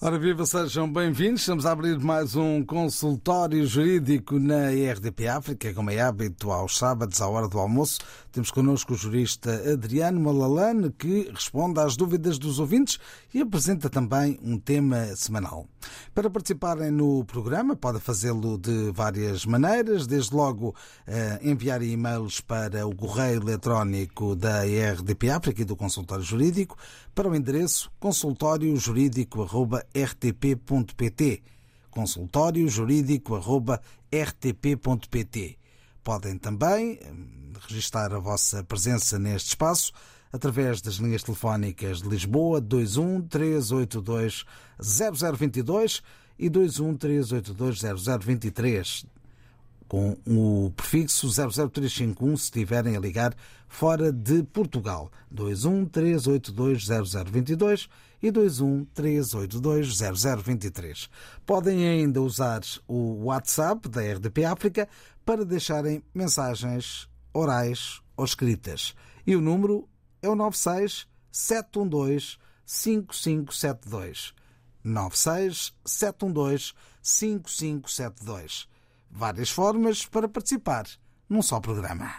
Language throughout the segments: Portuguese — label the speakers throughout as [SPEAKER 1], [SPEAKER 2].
[SPEAKER 1] Ora viva, sejam bem-vindos. Estamos a abrir mais um consultório jurídico na RDP África, como é hábito aos sábados, à hora do almoço. Temos connosco o jurista Adriano Malalane, que responde às dúvidas dos ouvintes e apresenta também um tema semanal. Para participarem no programa, podem fazê-lo de várias maneiras, desde logo eh, enviar e-mails para o correio eletrónico da RDP África e do consultório jurídico, para o endereço consultóriojurídico.rtp.pt consultóriojurídico.rtp.pt Podem também registar a vossa presença neste espaço através das linhas telefónicas de Lisboa 21 382 0022 e 21 382 0023 com o prefixo 00351 se estiverem a ligar fora de Portugal. 21 382 0022 e 21 382 0023. Podem ainda usar o WhatsApp da RDP África para deixarem mensagens orais ou escritas. E o número é o 96 712 5572. 96 712 5572 várias formas para participar num só programa.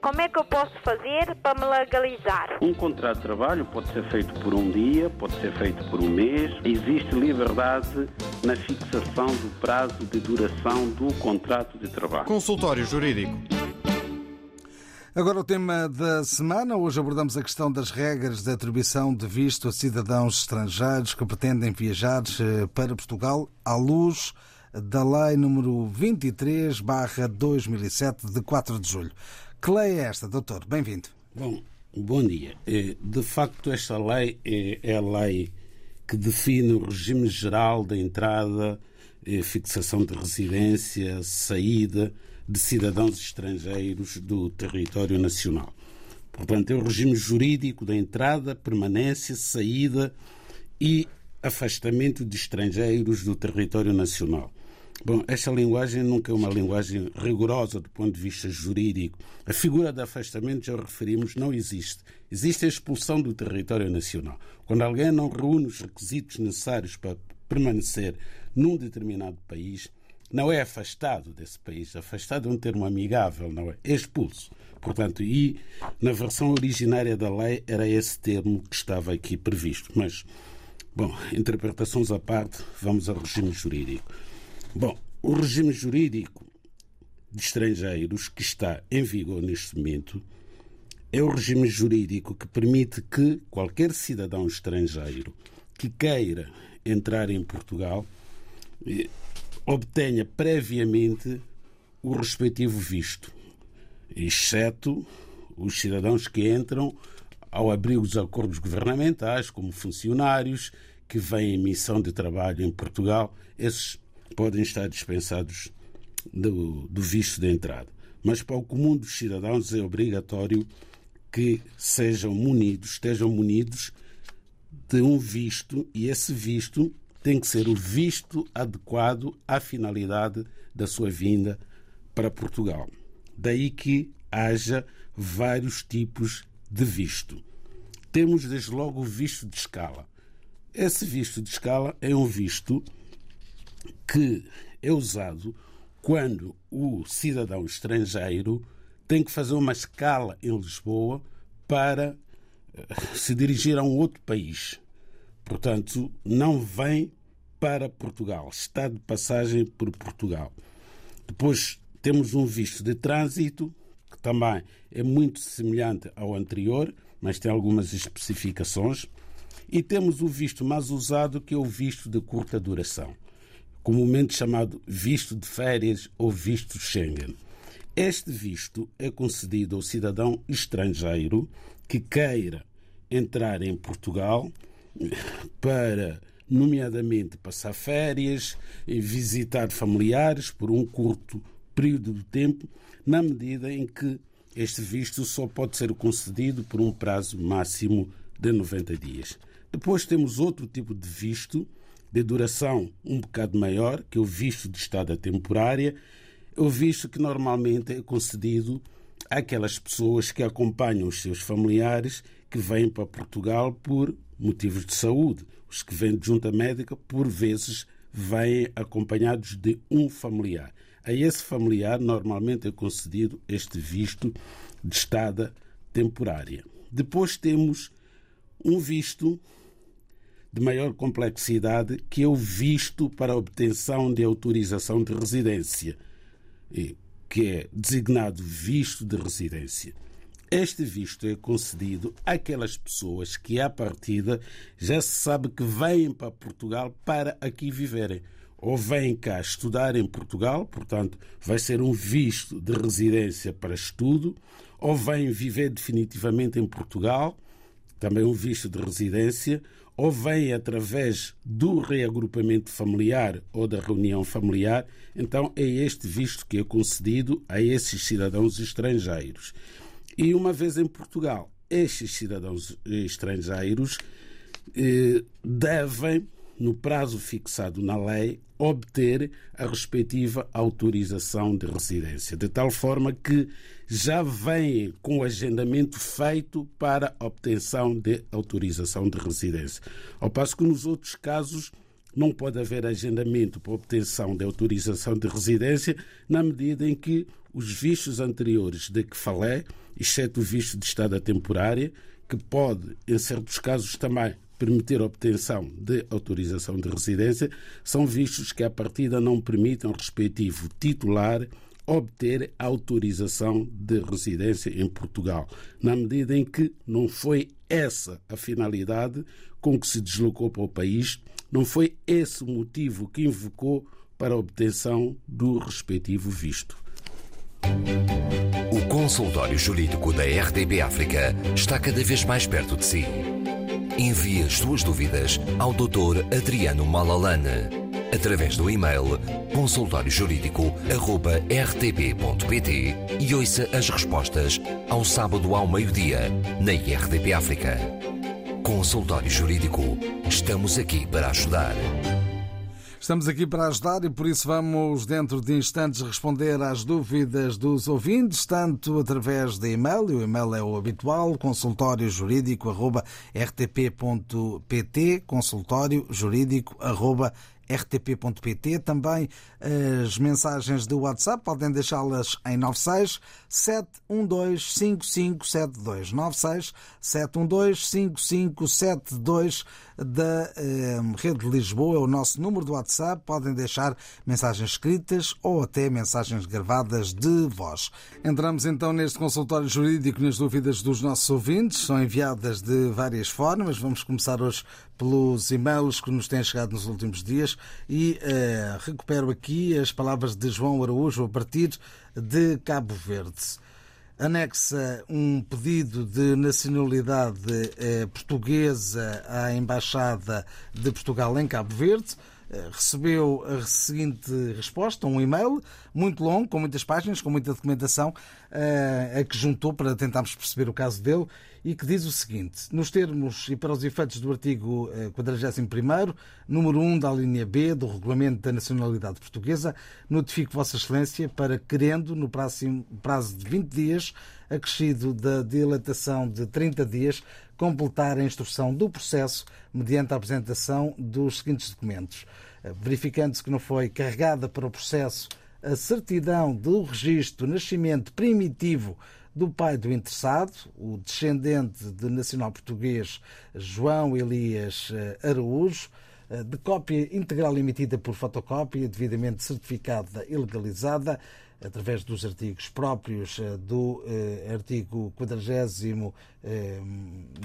[SPEAKER 2] Como é que eu posso fazer para me legalizar?
[SPEAKER 3] Um contrato de trabalho pode ser feito por um dia, pode ser feito por um mês. Existe liberdade na fixação do prazo de duração do contrato de trabalho.
[SPEAKER 4] Consultório Jurídico.
[SPEAKER 1] Agora o tema da semana. Hoje abordamos a questão das regras de atribuição de visto a cidadãos estrangeiros que pretendem viajar eh, para Portugal à luz da Lei número 23/2007 de 4 de julho. Que lei é esta, doutor? Bem-vindo.
[SPEAKER 5] Bom, bom dia. Eh, de facto, esta lei é a lei que define o regime geral da entrada, eh, fixação de residência, saída de cidadãos estrangeiros do território nacional. Portanto, é o regime jurídico da entrada, permanência, saída e afastamento de estrangeiros do território nacional. Bom, esta linguagem nunca é uma linguagem rigorosa do ponto de vista jurídico. A figura de afastamento, já referimos, não existe. Existe a expulsão do território nacional. Quando alguém não reúne os requisitos necessários para permanecer num determinado país, não é afastado desse país. Afastado é um termo amigável, não é? É expulso. Portanto, e na versão originária da lei era esse termo que estava aqui previsto. Mas, bom, interpretações à parte, vamos ao regime jurídico. Bom, o regime jurídico de estrangeiros que está em vigor neste momento é o regime jurídico que permite que qualquer cidadão estrangeiro que queira entrar em Portugal obtenha previamente o respectivo visto, exceto os cidadãos que entram ao abrigo dos acordos governamentais, como funcionários que vêm em missão de trabalho em Portugal, esses podem estar dispensados do, do visto de entrada. Mas para o comum dos cidadãos é obrigatório que sejam munidos, estejam munidos de um visto e esse visto tem que ser o visto adequado à finalidade da sua vinda para Portugal. Daí que haja vários tipos de visto. Temos desde logo o visto de escala. Esse visto de escala é um visto que é usado quando o cidadão estrangeiro tem que fazer uma escala em Lisboa para eh, se dirigir a um outro país. Portanto, não vem para Portugal, está de passagem por Portugal. Depois temos um visto de trânsito, que também é muito semelhante ao anterior, mas tem algumas especificações. E temos o visto mais usado, que é o visto de curta duração, comumente chamado visto de férias ou visto Schengen. Este visto é concedido ao cidadão estrangeiro que queira entrar em Portugal para, nomeadamente, passar férias, visitar familiares por um curto período de tempo, na medida em que este visto só pode ser concedido por um prazo máximo de 90 dias. Depois temos outro tipo de visto, de duração um bocado maior, que é o visto de estada temporária. É o visto que normalmente é concedido àquelas pessoas que acompanham os seus familiares que vêm para Portugal por motivos de saúde. Os que vêm de junta médica, por vezes, vêm acompanhados de um familiar. A esse familiar, normalmente é concedido este visto de estada temporária. Depois temos um visto de maior complexidade, que é o visto para obtenção de autorização de residência, que é designado visto de residência. Este visto é concedido àquelas pessoas que, à partida, já se sabe que vêm para Portugal para aqui viverem. Ou vêm cá estudar em Portugal, portanto, vai ser um visto de residência para estudo, ou vêm viver definitivamente em Portugal, também um visto de residência, ou vêm através do reagrupamento familiar ou da reunião familiar, então é este visto que é concedido a esses cidadãos estrangeiros. E uma vez em Portugal, estes cidadãos estrangeiros eh, devem, no prazo fixado na lei, obter a respectiva autorização de residência, de tal forma que já vêm com o agendamento feito para obtenção de autorização de residência. Ao passo que nos outros casos não pode haver agendamento para obtenção de autorização de residência, na medida em que os vistos anteriores de que falei, exceto o visto de estada temporária, que pode, em certos casos também, permitir a obtenção de autorização de residência, são vistos que, à partida, não permitem ao respectivo titular obter autorização de residência em Portugal, na medida em que não foi essa a finalidade com que se deslocou para o país, não foi esse o motivo que invocou para a obtenção do respectivo visto.
[SPEAKER 6] O consultório jurídico da RDB África está cada vez mais perto de si. Envie as suas dúvidas ao Dr. Adriano Malalane através do e-mail consultóriojurídico.rtp.pt e ouça as respostas ao sábado ao meio-dia na RDP África. Consultório Jurídico. Estamos aqui para ajudar.
[SPEAKER 1] Estamos aqui para ajudar e por isso vamos, dentro de instantes, responder às dúvidas dos ouvintes, tanto através de e-mail, e o e-mail é o habitual, consultóriojurídico.rtp.pt, consultóriojurídico.rtp.pt rtp.pt. Também as mensagens do WhatsApp podem deixá-las em 96 712 5572. 96 712 5572 da eh, Rede de Lisboa é o nosso número do WhatsApp. Podem deixar mensagens escritas ou até mensagens gravadas de voz. Entramos então neste consultório jurídico nas dúvidas dos nossos ouvintes. São enviadas de várias formas. Vamos começar hoje pelos e-mails que nos têm chegado nos últimos dias e uh, recupero aqui as palavras de João Araújo a partir de Cabo Verde. Anexa um pedido de nacionalidade eh, portuguesa à Embaixada de Portugal em Cabo Verde recebeu a seguinte resposta, um e-mail muito longo, com muitas páginas, com muita documentação, a que juntou para tentarmos perceber o caso dele e que diz o seguinte: nos termos e para os efeitos do artigo 41, eh, número 1 da linha B do Regulamento da Nacionalidade Portuguesa, notifico Vossa Excelência para, querendo, no prazo de 20 dias, acrescido da dilatação de 30 dias, completar a instrução do processo mediante a apresentação dos seguintes documentos. Eh, verificando-se que não foi carregada para o processo a certidão do registro de nascimento primitivo do pai do interessado, o descendente de nacional português João Elias eh, Araújo, eh, de cópia integral emitida por fotocópia, devidamente certificada e legalizada, através dos artigos próprios eh, do artigo 40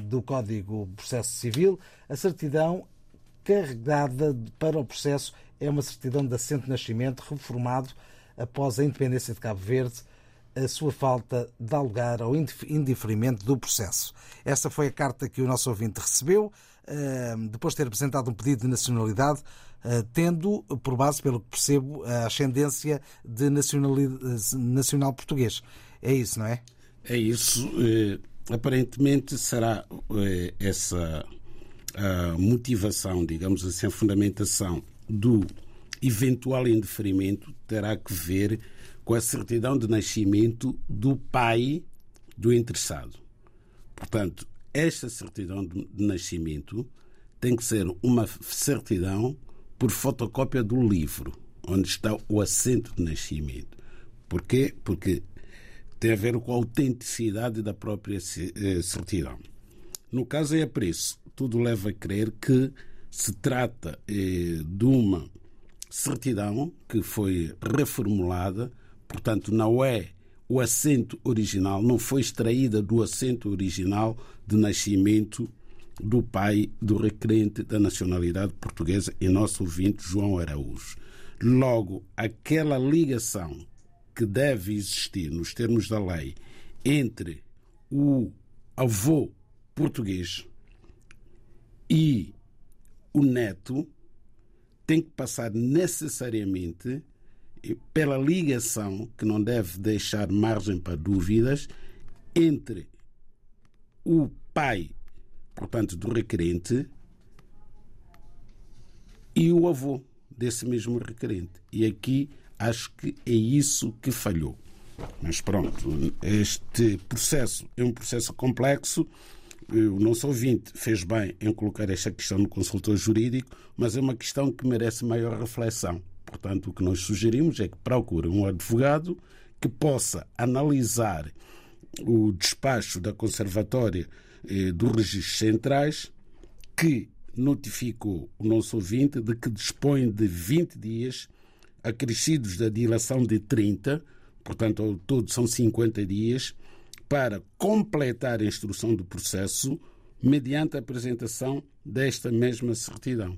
[SPEAKER 1] do Código Processo Civil, a certidão carregada para o processo é uma certidão de assento de nascimento reformado após a independência de Cabo Verde a sua falta de lugar ao indiferimento do processo. Esta foi a carta que o nosso ouvinte recebeu, eh, depois de ter apresentado um pedido de nacionalidade, eh, tendo por base, pelo que percebo, a ascendência de nacional português. É isso, não é?
[SPEAKER 5] É isso. Eh, aparentemente será essa a motivação, digamos assim, a fundamentação do eventual indeferimento terá que ver com a certidão de nascimento do pai do interessado. Portanto, esta certidão de nascimento tem que ser uma certidão por fotocópia do livro, onde está o assento de nascimento. Porquê? Porque tem a ver com a autenticidade da própria eh, certidão. No caso é por isso, tudo leva a crer que se trata eh, de uma certidão que foi reformulada, portanto, não é o assento original, não foi extraída do assento original de nascimento do pai do requerente da nacionalidade portuguesa e nosso ouvinte João Araújo. Logo, aquela ligação que deve existir nos termos da lei entre o avô português e o neto tem que passar necessariamente pela ligação que não deve deixar margem para dúvidas entre o pai, portanto, do requerente e o avô desse mesmo requerente. E aqui acho que é isso que falhou. Mas pronto, este processo é um processo complexo. O nosso ouvinte fez bem em colocar esta questão no consultor jurídico, mas é uma questão que merece maior reflexão. Portanto, o que nós sugerimos é que procure um advogado que possa analisar o despacho da Conservatória dos Registros Centrais, que notificou o nosso ouvinte de que dispõe de 20 dias, acrescidos da dilação de 30, portanto, ao todo são 50 dias, para completar a instrução do processo mediante a apresentação desta mesma certidão.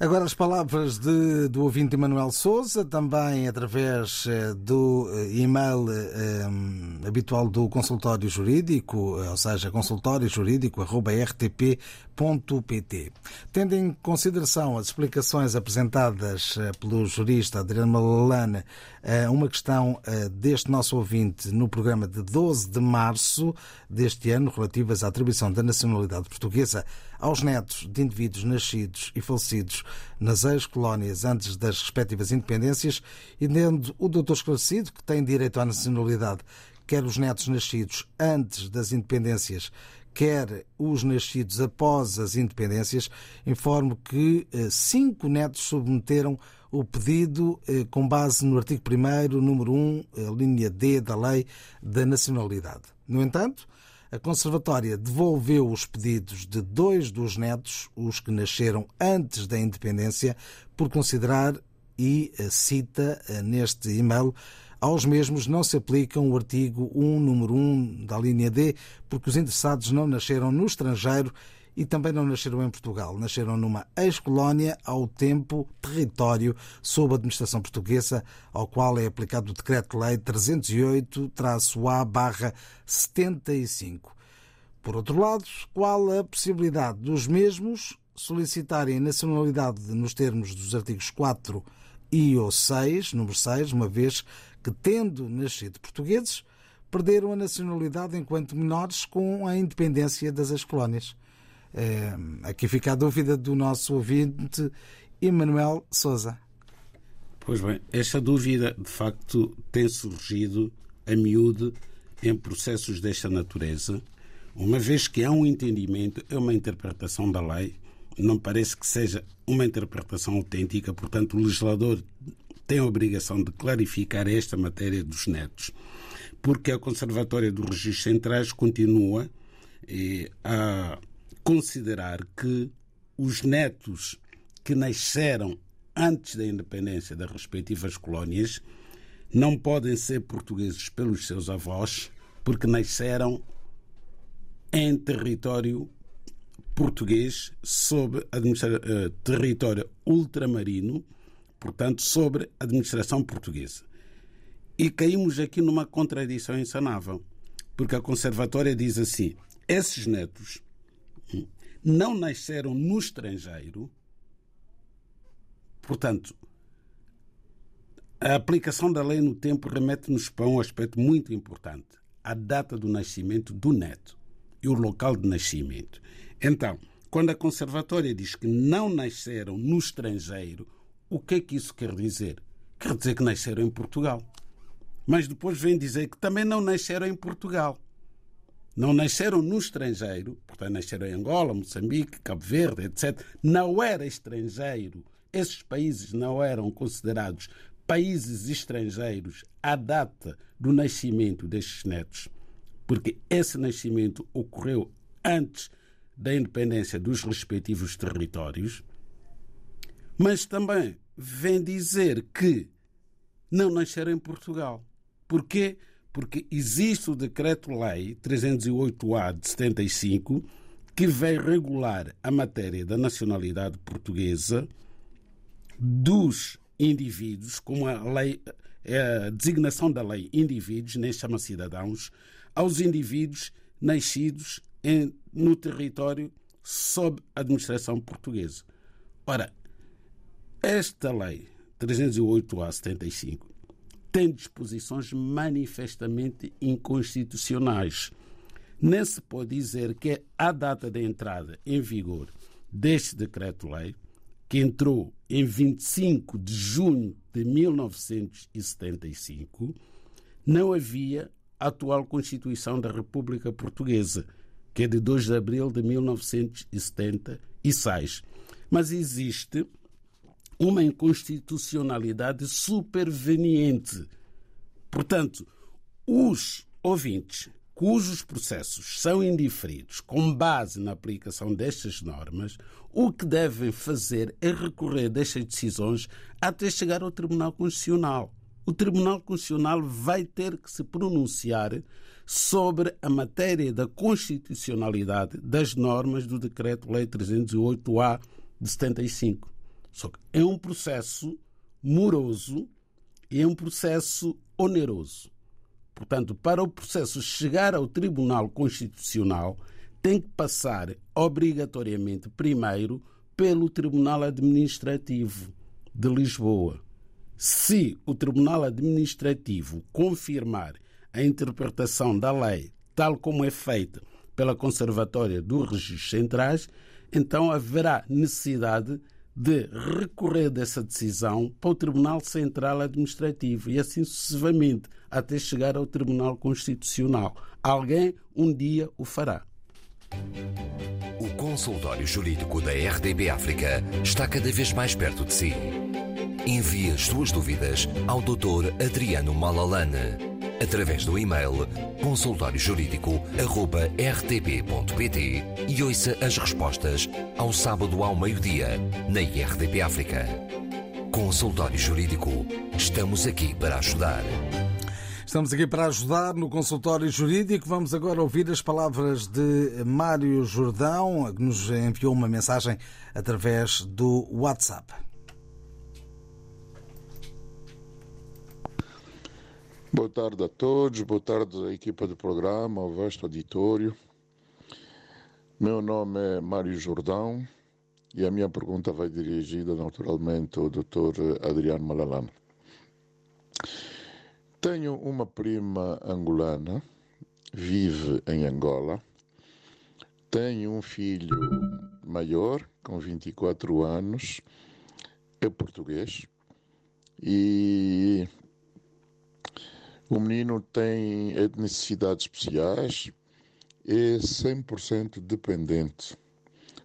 [SPEAKER 1] Agora as palavras de, do ouvinte Emanuel Souza, também através eh, do eh, e-mail eh, habitual do consultório jurídico, ou seja, consultóriojurídico.rtp.pt. Tendo em consideração as explicações apresentadas pelo jurista Adriano Malalane, uma questão deste nosso ouvinte no programa de 12 de março deste ano, relativas à atribuição da nacionalidade portuguesa aos netos de indivíduos nascidos e falecidos nas ex-colónias antes das respectivas independências, e tendo o doutor esclarecido que tem direito à nacionalidade, quer os netos nascidos antes das independências, quer os nascidos após as independências, informo que eh, cinco netos submeteram o pedido eh, com base no artigo 1 número 1, eh, linha D da Lei da Nacionalidade. No entanto, a Conservatória devolveu os pedidos de dois dos netos, os que nasceram antes da independência, por considerar, e cita eh, neste e-mail, aos mesmos não se aplica o artigo 1, número 1 da linha D, porque os interessados não nasceram no estrangeiro e também não nasceram em Portugal. Nasceram numa ex-colónia ao tempo território sob a administração portuguesa, ao qual é aplicado o Decreto-Lei 308-A-75. Por outro lado, qual a possibilidade dos mesmos solicitarem nacionalidade nos termos dos artigos 4 e ou 6, número 6, uma vez que, tendo nascido portugueses, perderam a nacionalidade enquanto menores com a independência das ex-colónias. É, aqui fica a dúvida do nosso ouvinte Emanuel Souza.
[SPEAKER 5] Pois bem, esta dúvida de facto tem surgido a miúde em processos desta natureza, uma vez que há um entendimento, é uma interpretação da lei, não parece que seja uma interpretação autêntica, portanto, o legislador tem a obrigação de clarificar esta matéria dos netos, porque a Conservatória dos Registros Centrais continua eh, a considerar que os netos que nasceram antes da independência das respectivas colónias não podem ser portugueses pelos seus avós porque nasceram em território português sob uh, território ultramarino, portanto, sobre administração portuguesa. E caímos aqui numa contradição insanável, Porque a conservatória diz assim: esses netos não nasceram no estrangeiro, portanto, a aplicação da lei no tempo remete-nos para um aspecto muito importante: a data do nascimento do neto e o local de nascimento. Então, quando a conservatória diz que não nasceram no estrangeiro, o que é que isso quer dizer? Quer dizer que nasceram em Portugal. Mas depois vem dizer que também não nasceram em Portugal. Não nasceram no estrangeiro, portanto, nasceram em Angola, Moçambique, Cabo Verde, etc. Não era estrangeiro. Esses países não eram considerados países estrangeiros à data do nascimento destes netos, porque esse nascimento ocorreu antes da independência dos respectivos territórios, mas também vem dizer que não nasceram em Portugal. Porquê? Porque existe o Decreto-Lei 308-A de 75 que vai regular a matéria da nacionalidade portuguesa dos indivíduos, como a lei, a designação da lei indivíduos, nem chama cidadãos, aos indivíduos nascidos em, no território sob administração portuguesa. Ora, esta lei 308A 75 tem disposições manifestamente inconstitucionais. Nem se pode dizer que a data de entrada em vigor deste decreto-lei, que entrou em 25 de junho de 1975, não havia a atual Constituição da República Portuguesa, que é de 2 de abril de 1976. Mas existe uma inconstitucionalidade superveniente. Portanto, os ouvintes cujos processos são indiferidos com base na aplicação destas normas, o que devem fazer é recorrer destas decisões até chegar ao Tribunal Constitucional. O Tribunal Constitucional vai ter que se pronunciar sobre a matéria da constitucionalidade das normas do Decreto-Lei 308-A de 75. Só que é um processo moroso e é um processo oneroso. Portanto, para o processo chegar ao Tribunal Constitucional, tem que passar obrigatoriamente primeiro pelo Tribunal Administrativo de Lisboa. Se o Tribunal Administrativo confirmar a interpretação da lei tal como é feita pela Conservatória dos Registros Centrais, então haverá necessidade de recorrer dessa decisão para o Tribunal Central Administrativo e assim sucessivamente até chegar ao Tribunal Constitucional. Alguém um dia o fará.
[SPEAKER 6] O consultório jurídico da RDB África está cada vez mais perto de si. Envie as suas dúvidas ao Dr. Adriano Malalane através do e-mail consultóriojurídico.rtp.pt e ouça as respostas ao sábado ao meio-dia na IRTP África. Consultório Jurídico. Estamos aqui para ajudar.
[SPEAKER 1] Estamos aqui para ajudar no consultório jurídico. Vamos agora ouvir as palavras de Mário Jordão, que nos enviou uma mensagem através do WhatsApp.
[SPEAKER 7] Boa tarde a todos, boa tarde à equipa do programa, ao vasto auditório. Meu nome é Mário Jordão e a minha pergunta vai dirigida naturalmente ao Dr. Adriano Malalama. Tenho uma prima angolana, vive em Angola, tenho um filho maior, com 24 anos, é português e o menino tem necessidades especiais, é 100% dependente.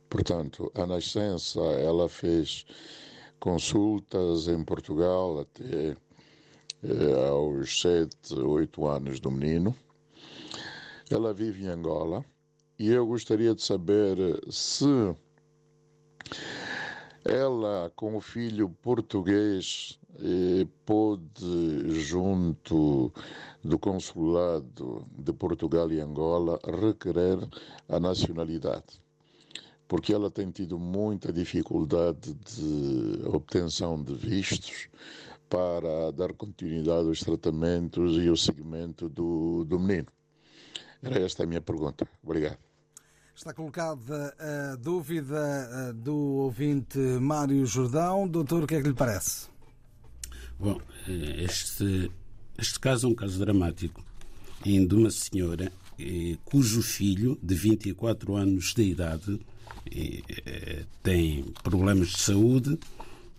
[SPEAKER 7] Portanto, a nascença ela fez consultas em Portugal até eh, aos 7, 8 anos do menino. Ela vive em Angola e eu gostaria de saber se ela, com o filho português, pôde, junto do Consulado de Portugal e Angola, requerer a nacionalidade, porque ela tem tido muita dificuldade de obtenção de vistos para dar continuidade aos tratamentos e ao seguimento do, do menino. Era esta a minha pergunta. Obrigado.
[SPEAKER 1] Está colocada a dúvida do ouvinte Mário Jordão. Doutor, o que é que lhe parece?
[SPEAKER 5] Bom, este, este caso é um caso dramático de uma senhora cujo filho, de 24 anos de idade, tem problemas de saúde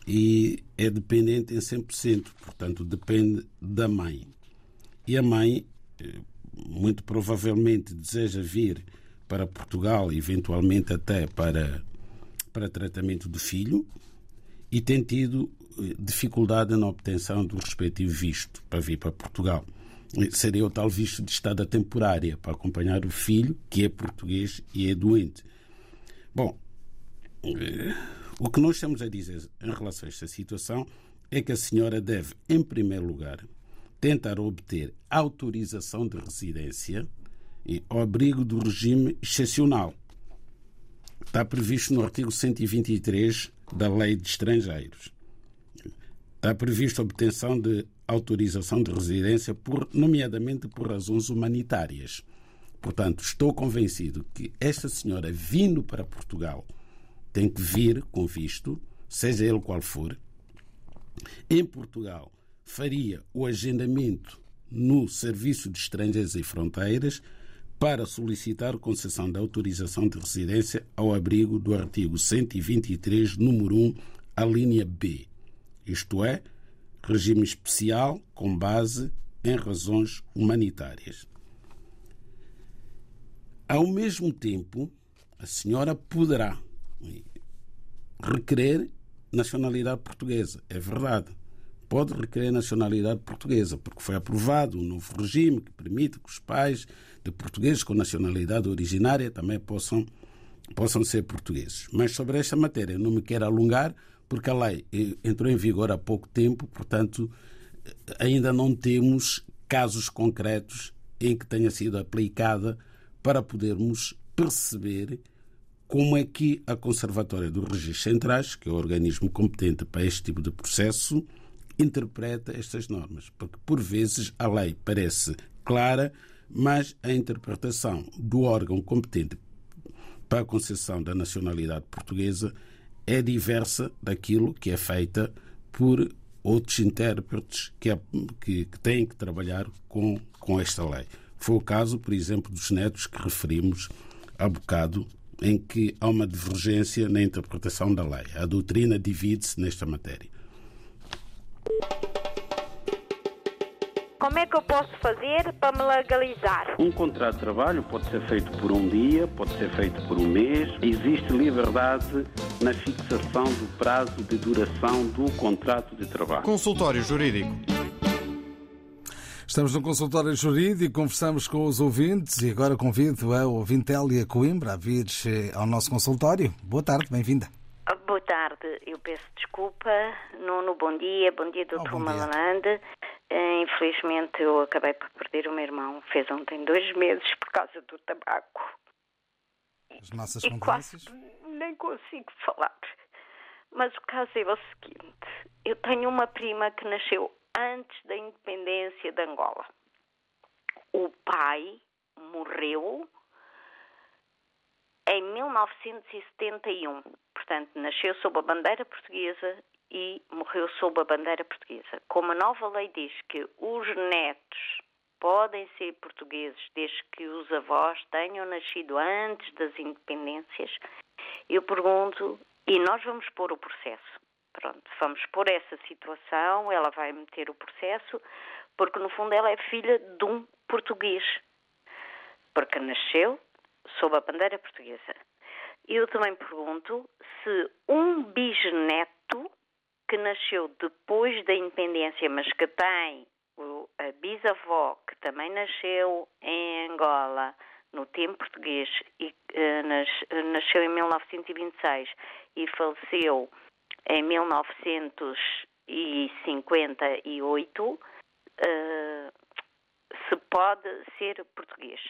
[SPEAKER 5] e é dependente em 100%, portanto, depende da mãe. E a mãe, muito provavelmente, deseja vir para Portugal, eventualmente até para, para tratamento do filho, e tem tido dificuldade na obtenção do respectivo visto para vir para Portugal. Seria o tal visto de estada temporária para acompanhar o filho, que é português e é doente. Bom, o que nós estamos a dizer em relação a esta situação é que a senhora deve, em primeiro lugar, tentar obter autorização de residência e abrigo do regime excepcional. Está previsto no artigo 123 da Lei de Estrangeiros. Está previsto a obtenção de autorização de residência, por, nomeadamente por razões humanitárias. Portanto, estou convencido que esta senhora, vindo para Portugal, tem que vir com visto, seja ele qual for. Em Portugal, faria o agendamento no Serviço de Estrangeiros e Fronteiras para solicitar concessão de autorização de residência ao abrigo do artigo 123, número 1, a linha B isto é, regime especial com base em razões humanitárias. Ao mesmo tempo, a senhora poderá requerer nacionalidade portuguesa. É verdade. Pode requerer nacionalidade portuguesa, porque foi aprovado um novo regime que permite que os pais de portugueses com nacionalidade originária também possam, possam ser portugueses. Mas sobre esta matéria não me quero alongar, porque a lei entrou em vigor há pouco tempo, portanto, ainda não temos casos concretos em que tenha sido aplicada para podermos perceber como é que a Conservatória dos Registros Centrais, que é o organismo competente para este tipo de processo, interpreta estas normas. Porque, por vezes, a lei parece clara, mas a interpretação do órgão competente para a concessão da nacionalidade portuguesa é diversa daquilo que é feita por outros intérpretes que, é, que, que, têm que trabalhar com, com esta lei. Foi o caso, por exemplo, dos netos que referimos há bocado, em que há uma divergência na interpretação da lei. A doutrina divide-se nesta matéria.
[SPEAKER 2] Como é que eu posso fazer para me legalizar?
[SPEAKER 3] Um contrato de trabalho pode ser feito por um dia, pode ser feito por um mês. Existe liberdade na fixação do prazo de duração do contrato de trabalho.
[SPEAKER 4] Consultório Jurídico.
[SPEAKER 1] Estamos no consultório jurídico, conversamos com os ouvintes e agora convido a ouvinte Elia Coimbra a vir ao nosso consultório. Boa tarde, bem-vinda.
[SPEAKER 8] Boa tarde, eu peço desculpa. Nuno, bom dia, bom dia, doutor oh, Malalande. Eh, infelizmente eu acabei por perder o meu irmão, fez ontem dois meses por causa do tabaco.
[SPEAKER 1] As nossas condolências?
[SPEAKER 8] Nem consigo falar. Mas o caso é o seguinte: eu tenho uma prima que nasceu antes da independência de Angola. O pai morreu em 1971. Portanto, nasceu sob a bandeira portuguesa e morreu sob a bandeira portuguesa. Como a nova lei diz que os netos podem ser portugueses desde que os avós tenham nascido antes das independências, eu pergunto, e nós vamos pôr o processo. Pronto, vamos pôr essa situação, ela vai meter o processo, porque no fundo ela é filha de um português, porque nasceu sob a bandeira portuguesa. Eu também pergunto se um bisneto que nasceu depois da independência, mas que tem a bisavó que também nasceu em Angola no tempo português e nas, nasceu em 1926 e faleceu em 1958, uh, se pode ser português.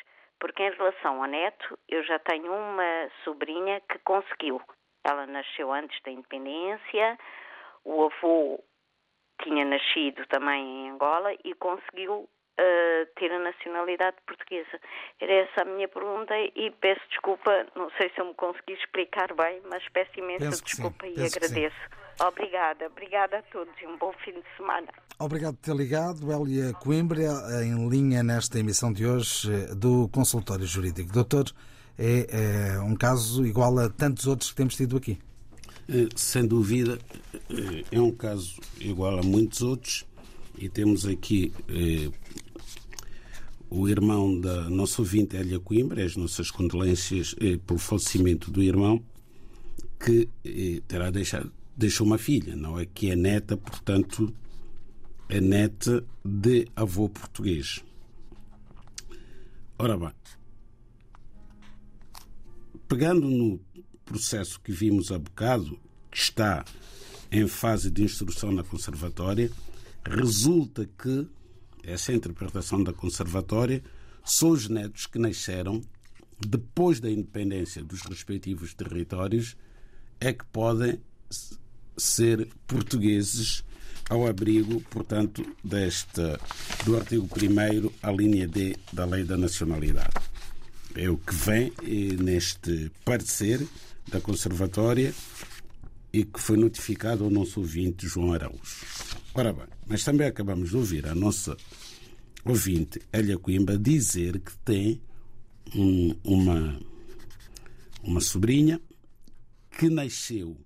[SPEAKER 8] Porque em relação ao neto, eu já tenho uma sobrinha que conseguiu. Ela nasceu antes da independência, o avô tinha nascido também em Angola e conseguiu uh, ter a nacionalidade portuguesa. Era essa a minha pergunta e peço desculpa, não sei se eu me consegui explicar bem, mas peço imensa desculpa e
[SPEAKER 1] Penso
[SPEAKER 8] agradeço. Obrigada, obrigada a todos e um bom fim de semana.
[SPEAKER 1] Obrigado por ter ligado, Elia Coimbra, em linha nesta emissão de hoje eh, do Consultório Jurídico. Doutor, é, é um caso igual a tantos outros que temos tido aqui.
[SPEAKER 5] Eh, sem dúvida, é um caso igual a muitos outros e temos aqui eh, o irmão da nossa ouvinte Elia Coimbra, as nossas condolências eh, pelo falecimento do irmão, que eh, terá deixado, deixou uma filha, não é? Que é neta, portanto, é neta de avô português. Ora bem, pegando no processo que vimos há bocado, que está em fase de instrução na Conservatória, resulta que essa interpretação da Conservatória são os netos que nasceram depois da independência dos respectivos territórios é que podem ser portugueses ao abrigo, portanto, desta do artigo 1 a linha D da Lei da Nacionalidade. É o que vem eh, neste parecer da Conservatória e que foi notificado ao nosso ouvinte João Araújo. Ora bem, mas também acabamos de ouvir a nossa ouvinte Elia Coimbra dizer que tem um, uma, uma sobrinha que nasceu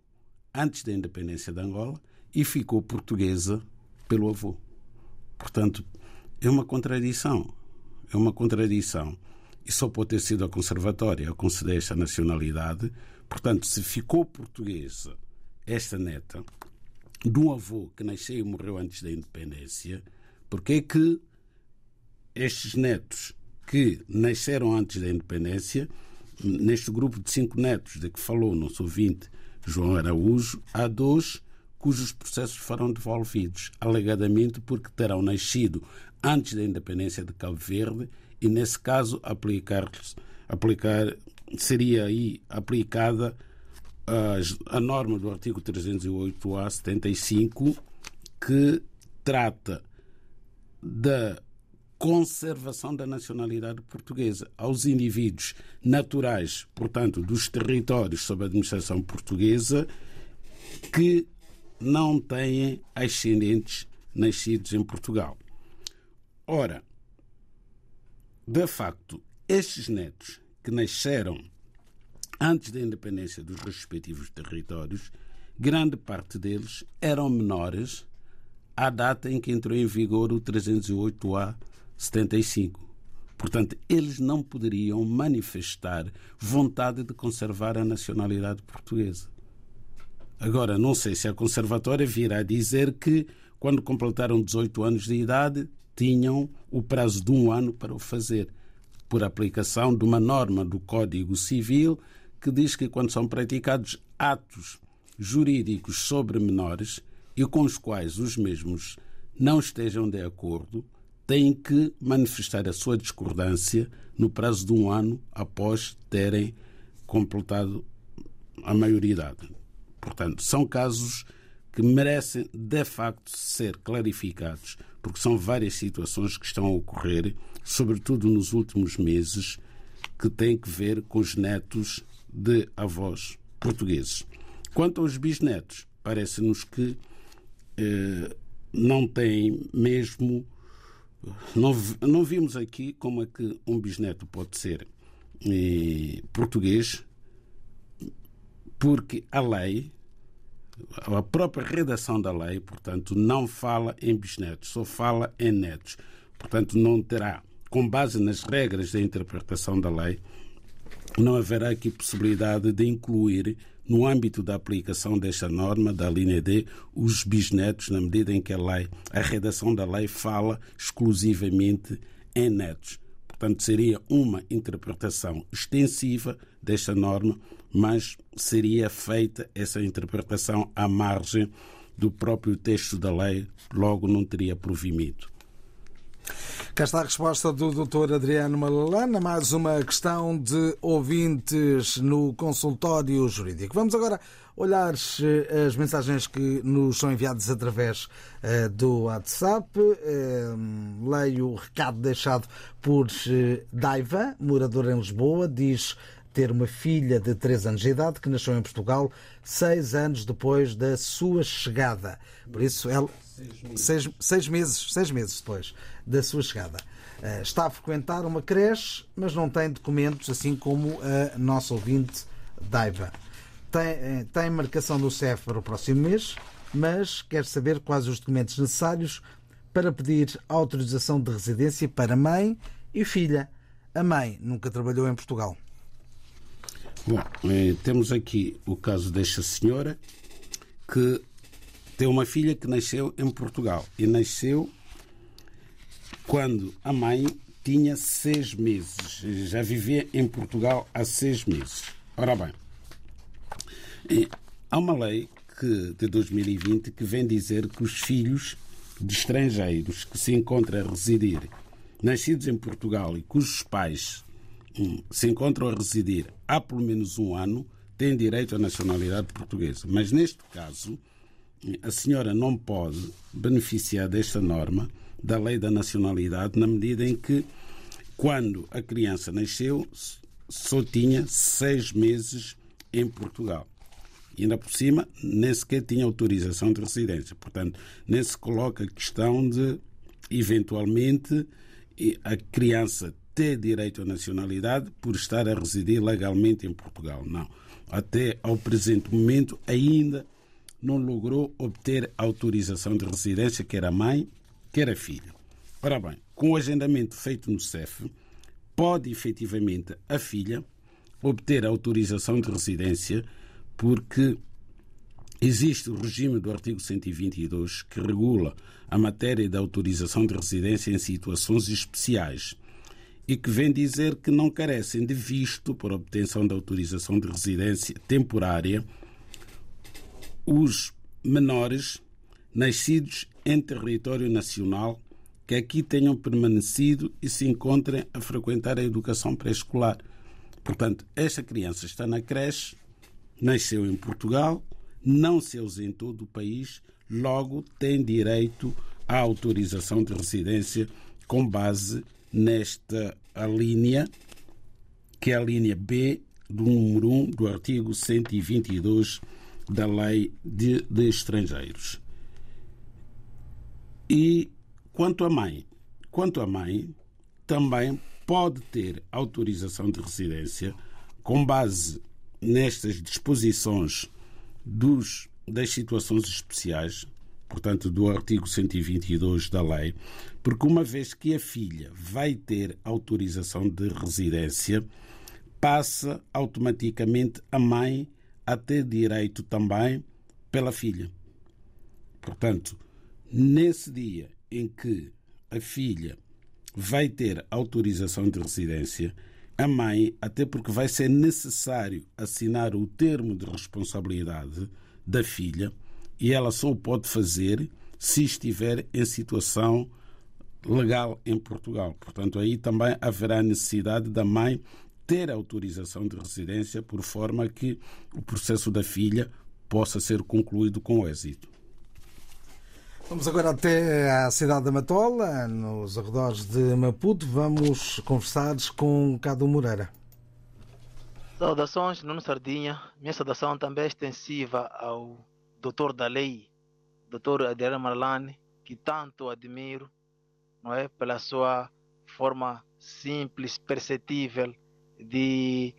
[SPEAKER 5] antes da independência de Angola e ficou portuguesa pelo avô. Portanto, é uma contradição. É uma contradição. E só pode ter sido a conservatória a conceder esta nacionalidade. Portanto, se ficou portuguesa esta neta de um avô que nasceu e morreu antes da independência, porque é que estes netos que nasceram antes da independência, neste grupo de cinco netos de que falou o nosso ouvinte João Araújo, há dois cujos processos foram devolvidos, alegadamente porque terão nascido antes da independência de Cabo Verde e, nesse caso, aplicar, aplicar seria aí aplicada a, a norma do artigo 308-A 75 que trata da conservação da nacionalidade portuguesa aos indivíduos naturais, portanto, dos territórios sob administração portuguesa que não têm ascendentes nascidos em Portugal. Ora, de facto, estes netos que nasceram antes da independência dos respectivos territórios, grande parte deles eram menores à data em que entrou em vigor o 308-A 75. Portanto, eles não poderiam manifestar vontade de conservar a nacionalidade portuguesa. Agora, não sei se a Conservatória virá dizer que, quando completaram 18 anos de idade, tinham o prazo de um ano para o fazer, por aplicação de uma norma do Código Civil que diz que, quando são praticados atos jurídicos sobre menores e com os quais os mesmos não estejam de acordo, têm que manifestar a sua discordância no prazo de um ano após terem completado a maioridade. Portanto, são casos que merecem de facto ser clarificados, porque são várias situações que estão a ocorrer, sobretudo nos últimos meses, que têm que ver com os netos de avós portugueses. Quanto aos bisnetos, parece-nos que eh, não têm mesmo. Não, não vimos aqui como é que um bisneto pode ser eh, português, porque a lei, a própria redação da lei, portanto, não fala em bisnetos, só fala em netos. Portanto, não terá, com base nas regras da interpretação da lei, não haverá aqui possibilidade de incluir no âmbito da aplicação desta norma da linha D os bisnetos, na medida em que a lei, a redação da lei fala exclusivamente em netos. Portanto, seria uma interpretação extensiva desta norma, mas seria feita essa interpretação à margem do próprio texto da lei, logo não teria provimento.
[SPEAKER 1] Cá está a resposta do Dr. Adriano Malalana. Mais uma questão de ouvintes no consultório jurídico. Vamos agora olhar eh, as mensagens que nos são enviadas através uh, do WhatsApp. Uh, leio o recado deixado por Daiva, moradora em Lisboa. Diz ter uma filha de 3 anos de idade que nasceu em Portugal seis anos depois da sua chegada. Por isso, ela. Seis, seis meses, seis meses depois da sua chegada. Uh, está a frequentar uma creche, mas não tem documentos, assim como a nossa ouvinte Daiva. Tem, tem marcação do CEF para o próximo mês, mas quer saber quais os documentos necessários para pedir autorização de residência para mãe e filha. A mãe nunca trabalhou em Portugal.
[SPEAKER 5] Bom, eh, temos aqui o caso desta senhora que tem uma filha que nasceu em Portugal e nasceu quando a mãe tinha seis meses. Já vivia em Portugal há seis meses. Ora bem, eh, há uma lei que, de 2020 que vem dizer que os filhos de estrangeiros que se encontram a residir, nascidos em Portugal e cujos pais se encontram a residir há pelo menos um ano têm direito à nacionalidade portuguesa. Mas neste caso, a senhora não pode beneficiar desta norma da lei da nacionalidade na medida em que, quando a criança nasceu, só tinha seis meses em Portugal. E ainda por cima, nem sequer tinha autorização de residência. Portanto, nem se coloca a questão de, eventualmente, a criança ter direito à nacionalidade por estar a residir legalmente em Portugal. Não. Até ao presente momento ainda não logrou obter autorização de residência, quer a mãe, quer a filha. Ora bem, com o agendamento feito no CEF, pode efetivamente a filha obter autorização de residência porque existe o regime do artigo 122 que regula a matéria da autorização de residência em situações especiais e que vem dizer que não carecem de visto para obtenção da autorização de residência temporária os menores nascidos em território nacional que aqui tenham permanecido e se encontrem a frequentar a educação pré-escolar. Portanto, esta criança está na creche, nasceu em Portugal, não se ausentou do país, logo tem direito à autorização de residência com base nesta linha, que é a linha B do número 1 do artigo 122 da Lei de, de Estrangeiros. E quanto à mãe, quanto à mãe, também pode ter autorização de residência com base nestas disposições dos, das situações especiais portanto, do artigo 122 da lei, porque uma vez que a filha vai ter autorização de residência, passa automaticamente a mãe a ter direito também pela filha. Portanto, nesse dia em que a filha vai ter autorização de residência, a mãe, até porque vai ser necessário assinar o termo de responsabilidade da filha, e ela só o pode fazer se estiver em situação legal em Portugal. Portanto, aí também haverá necessidade da mãe ter autorização de residência por forma que o processo da filha possa ser concluído com êxito.
[SPEAKER 1] Vamos agora até à cidade da Matola, nos arredores de Maputo. Vamos conversar com Cado Moreira.
[SPEAKER 9] Saudações, Nuno Sardinha. Minha saudação também é extensiva ao doutor da lei, doutor Adriano Marlane, que tanto admiro, não é, pela sua forma simples, perceptível de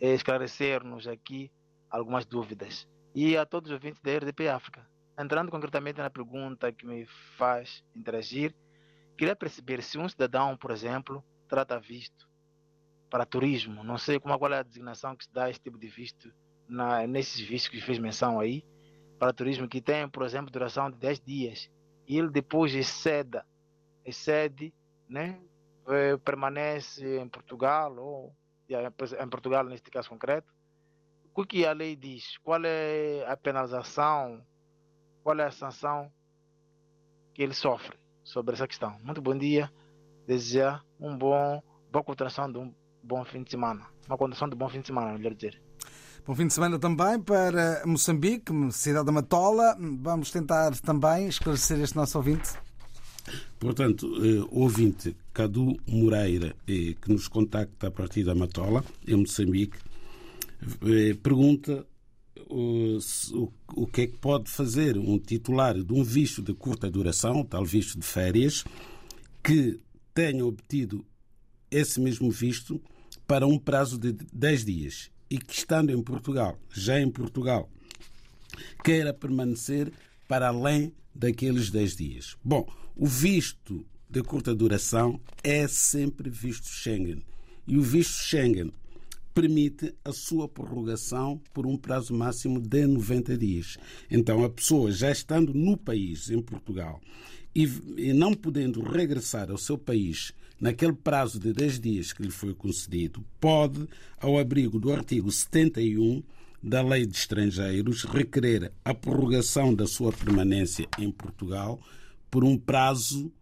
[SPEAKER 9] esclarecer-nos aqui algumas dúvidas. E a todos os ouvintes da RDP África. Entrando concretamente na pergunta que me faz interagir, queria perceber se um cidadão, por exemplo, trata visto para turismo, não sei como, qual é a designação que se dá a esse tipo de visto na, nesses vistos que fez menção aí, para turismo que tem, por exemplo, duração de 10 dias, e ele depois excede, excede né, eh, permanece em Portugal, ou em Portugal neste caso concreto, o que a lei diz? Qual é a penalização? Qual é a sanção que ele sofre sobre essa questão? Muito bom dia. desejar um bom, boa continuação de um bom fim de semana. Uma continuação de bom fim de semana, melhor dizer.
[SPEAKER 1] Bom fim de semana também para Moçambique, cidade da Matola. Vamos tentar também esclarecer este nosso ouvinte.
[SPEAKER 5] Portanto, eh, ouvinte Cadu Moreira, eh, que nos contacta a partir da Matola, em Moçambique, eh, pergunta o, o que é que pode fazer um titular de um visto de curta duração, tal visto de férias, que tenha obtido esse mesmo visto para um prazo de 10 dias e que, estando em Portugal, já em Portugal, queira permanecer para além daqueles 10 dias. Bom, o visto de curta duração é sempre visto Schengen. E o visto Schengen permite a sua prorrogação por um prazo máximo de 90 dias. Então, a pessoa já estando no país, em Portugal, e, não podendo regressar ao seu país naquele prazo de 10 dias que lhe foi concedido, pode, ao abrigo do artigo 71 da Lei de Estrangeiros, requerer a prorrogação da sua permanência em Portugal por um prazo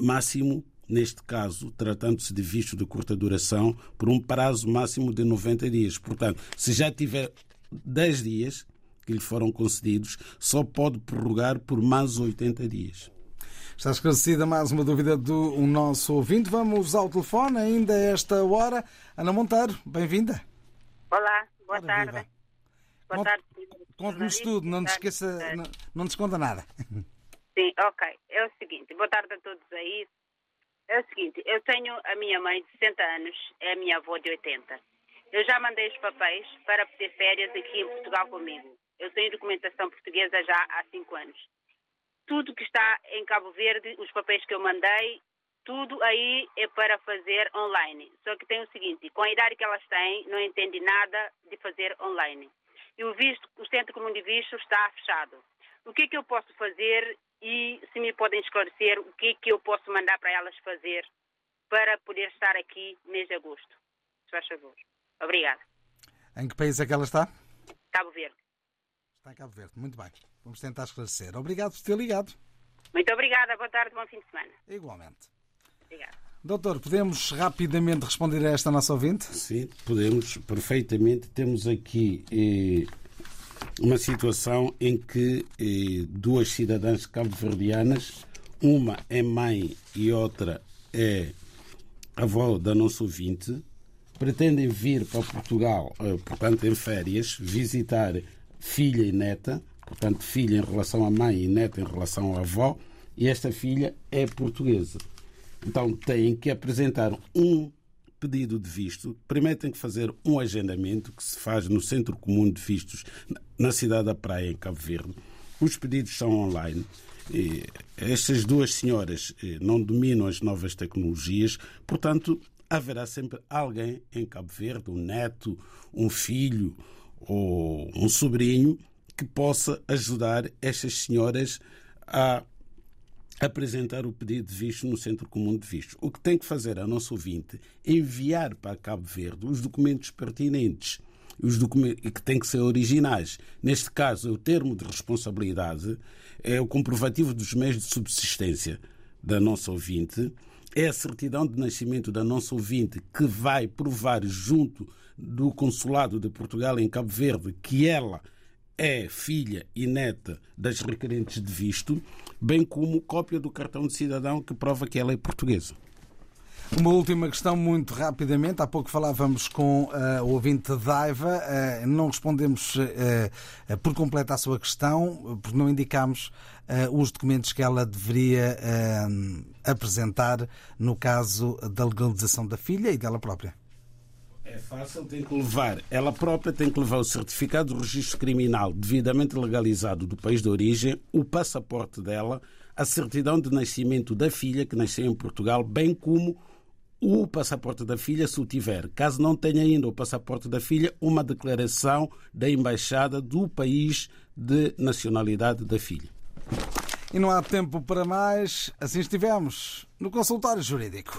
[SPEAKER 5] máximo, neste caso, tratando-se de visto de curta duração, por um prazo máximo de 90 dias. Portanto, se já tiver 10 dias que lhe foram concedidos, só pode prorrogar por mais 80 dias.
[SPEAKER 1] Está esclarecida mais uma dúvida do nosso ouvinte. Vamos ao telefone ainda a esta hora. Ana Monteiro, bem-vinda.
[SPEAKER 10] Olá, boa Ora, tarde. Viva.
[SPEAKER 1] Boa Conte, tarde. Conte-nos tudo, não te esqueça, não, não desconta nada.
[SPEAKER 10] Sim, ok. É o seguinte, boa tarde a todos aí. É o seguinte, eu tenho a minha mãe de 60 anos, é a minha avó de 80. Eu já mandei os papéis para ter férias aqui em Portugal comigo. Eu tenho documentação portuguesa já há 5 anos tudo que está em Cabo Verde, os papéis que eu mandei, tudo aí é para fazer online. Só que tem o seguinte, com a idade que elas têm, não entende nada de fazer online. E o visto, o Centro Comum de Visto está fechado. O que é que eu posso fazer e se me podem esclarecer o que é que eu posso mandar para elas fazer para poder estar aqui mês de agosto? Se faz favor. Obrigada.
[SPEAKER 1] Em que país é que ela está?
[SPEAKER 10] Cabo Verde.
[SPEAKER 1] Está em Cabo Verde, muito bem. Vamos tentar esclarecer. Obrigado por ter ligado.
[SPEAKER 10] Muito obrigada. Boa tarde, bom fim de semana.
[SPEAKER 1] Igualmente.
[SPEAKER 10] Obrigada.
[SPEAKER 1] Doutor, podemos rapidamente responder a esta nossa ouvinte?
[SPEAKER 5] Sim, podemos perfeitamente. Temos aqui eh, uma situação em que eh, duas cidadãs cabo-verdianas, uma é mãe e outra é avó da nossa ouvinte, pretendem vir para Portugal, eh, portanto, em férias, visitar filha e neta, portanto, filha em relação à mãe e neta em relação à avó, e esta filha é portuguesa. Então têm que apresentar um pedido de visto. Primeiro tem que fazer um agendamento que se faz no Centro Comum de Vistos na cidade da Praia, em Cabo Verde. Os pedidos são online. E estas duas senhoras eh, não dominam as novas tecnologias, portanto, haverá sempre alguém em Cabo Verde, um neto, um filho ou um sobrinho, que possa ajudar estas senhoras a apresentar o pedido de visto no Centro Comum de Vistos. O que tem que fazer a nossa ouvinte é enviar para Cabo Verde os documentos pertinentes os documentos, que têm que ser originais. Neste caso, o termo de responsabilidade, é o comprovativo dos meios de subsistência da nossa ouvinte, é a certidão de nascimento da nossa ouvinte que vai provar junto do Consulado de Portugal em Cabo Verde que ela é filha e neta das requerentes de visto, bem como cópia do cartão de cidadão que prova que ela é portuguesa.
[SPEAKER 1] Uma última questão, muito rapidamente. Há pouco falávamos com uh, o ouvinte Daiva. Uh, não respondemos uh, por completo à sua questão, porque não indicámos os documentos que ela deveria apresentar no caso da legalização da filha e dela própria.
[SPEAKER 5] É fácil, tem que levar, ela própria tem que levar o certificado de registro criminal devidamente legalizado do país de origem, o passaporte dela, a certidão de nascimento da filha que nasceu em Portugal, bem como o passaporte da filha, se o tiver. Caso não tenha ainda o passaporte da filha, uma declaração da embaixada do país de nacionalidade da filha.
[SPEAKER 1] E não há tempo para mais, assim estivemos no consultório jurídico.